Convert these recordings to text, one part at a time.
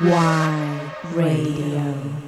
Y Radio.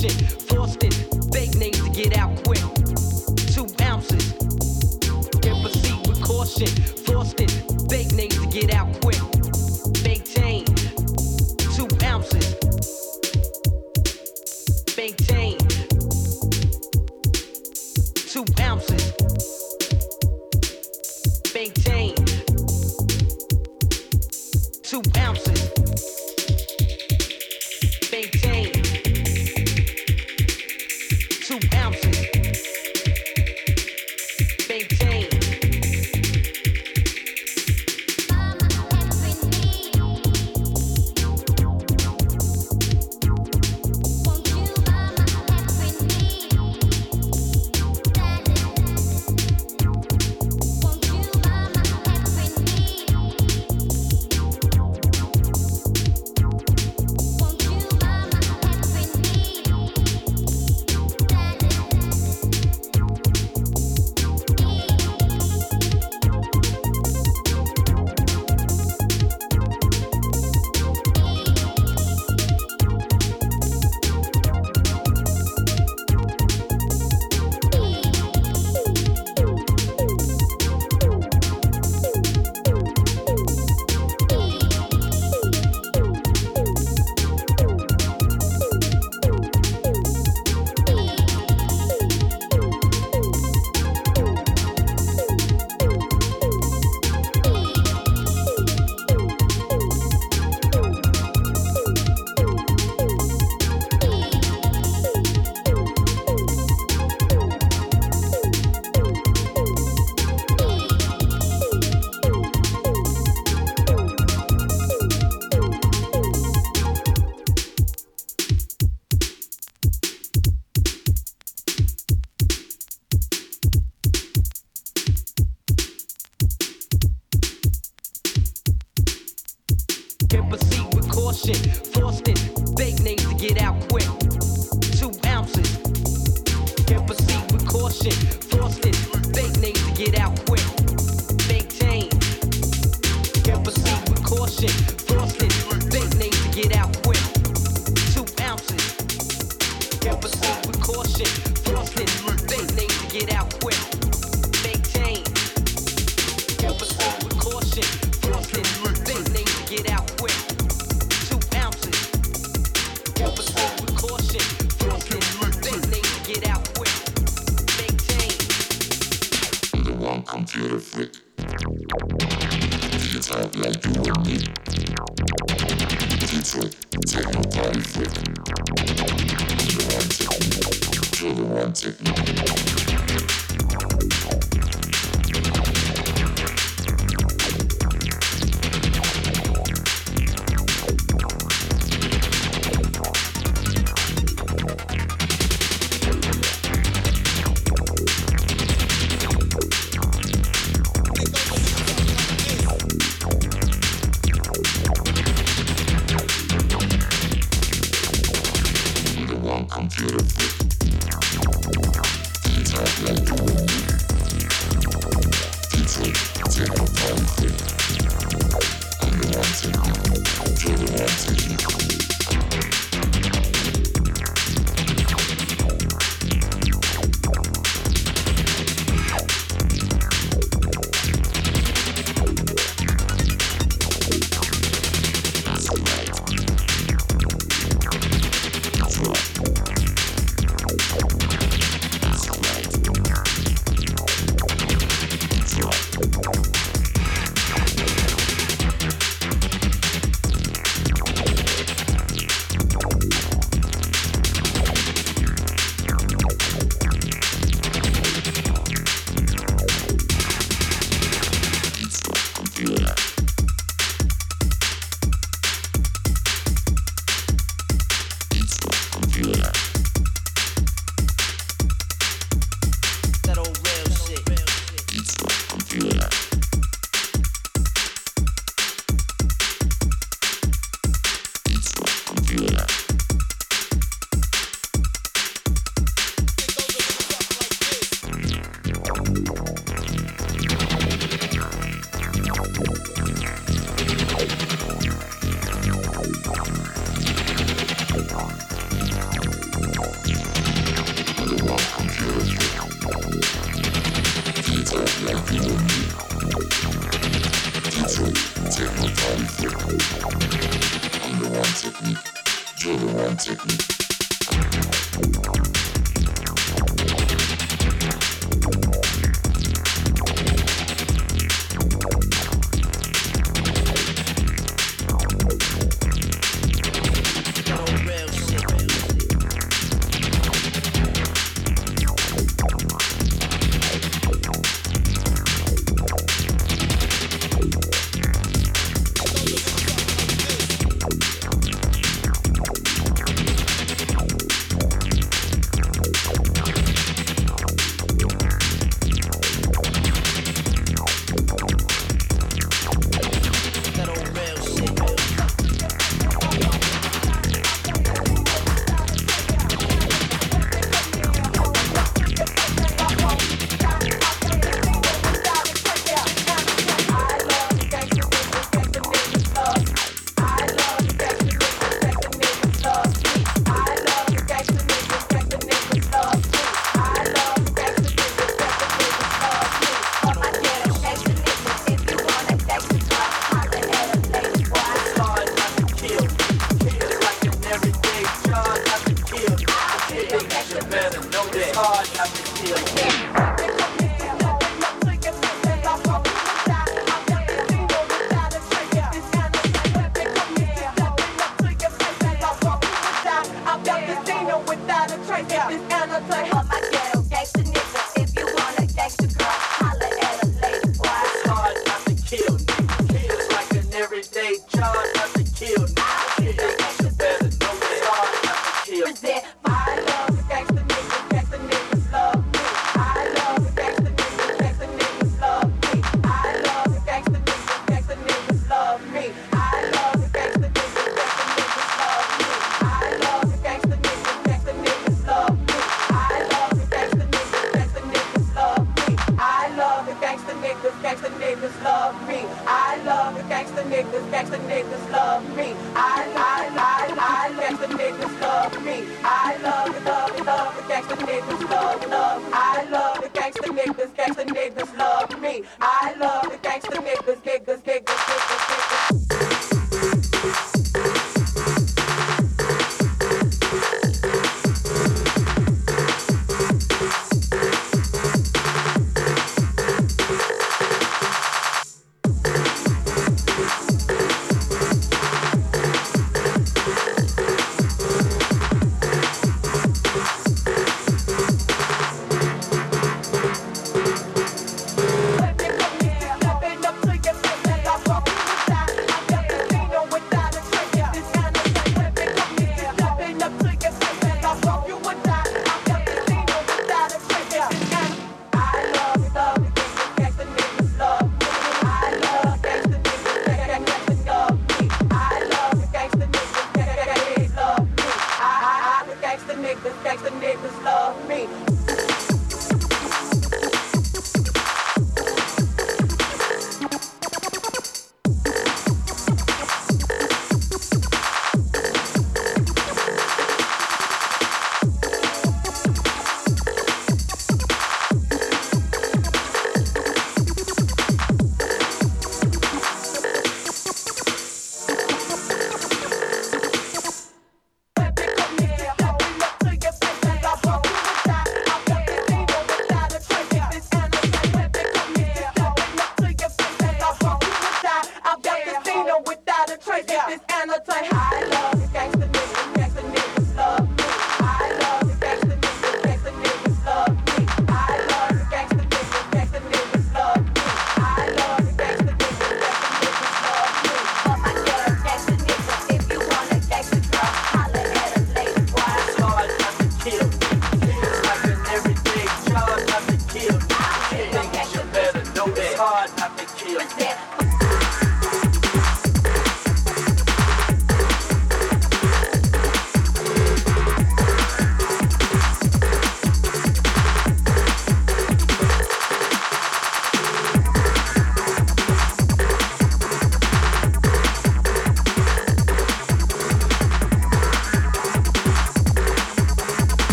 Computer.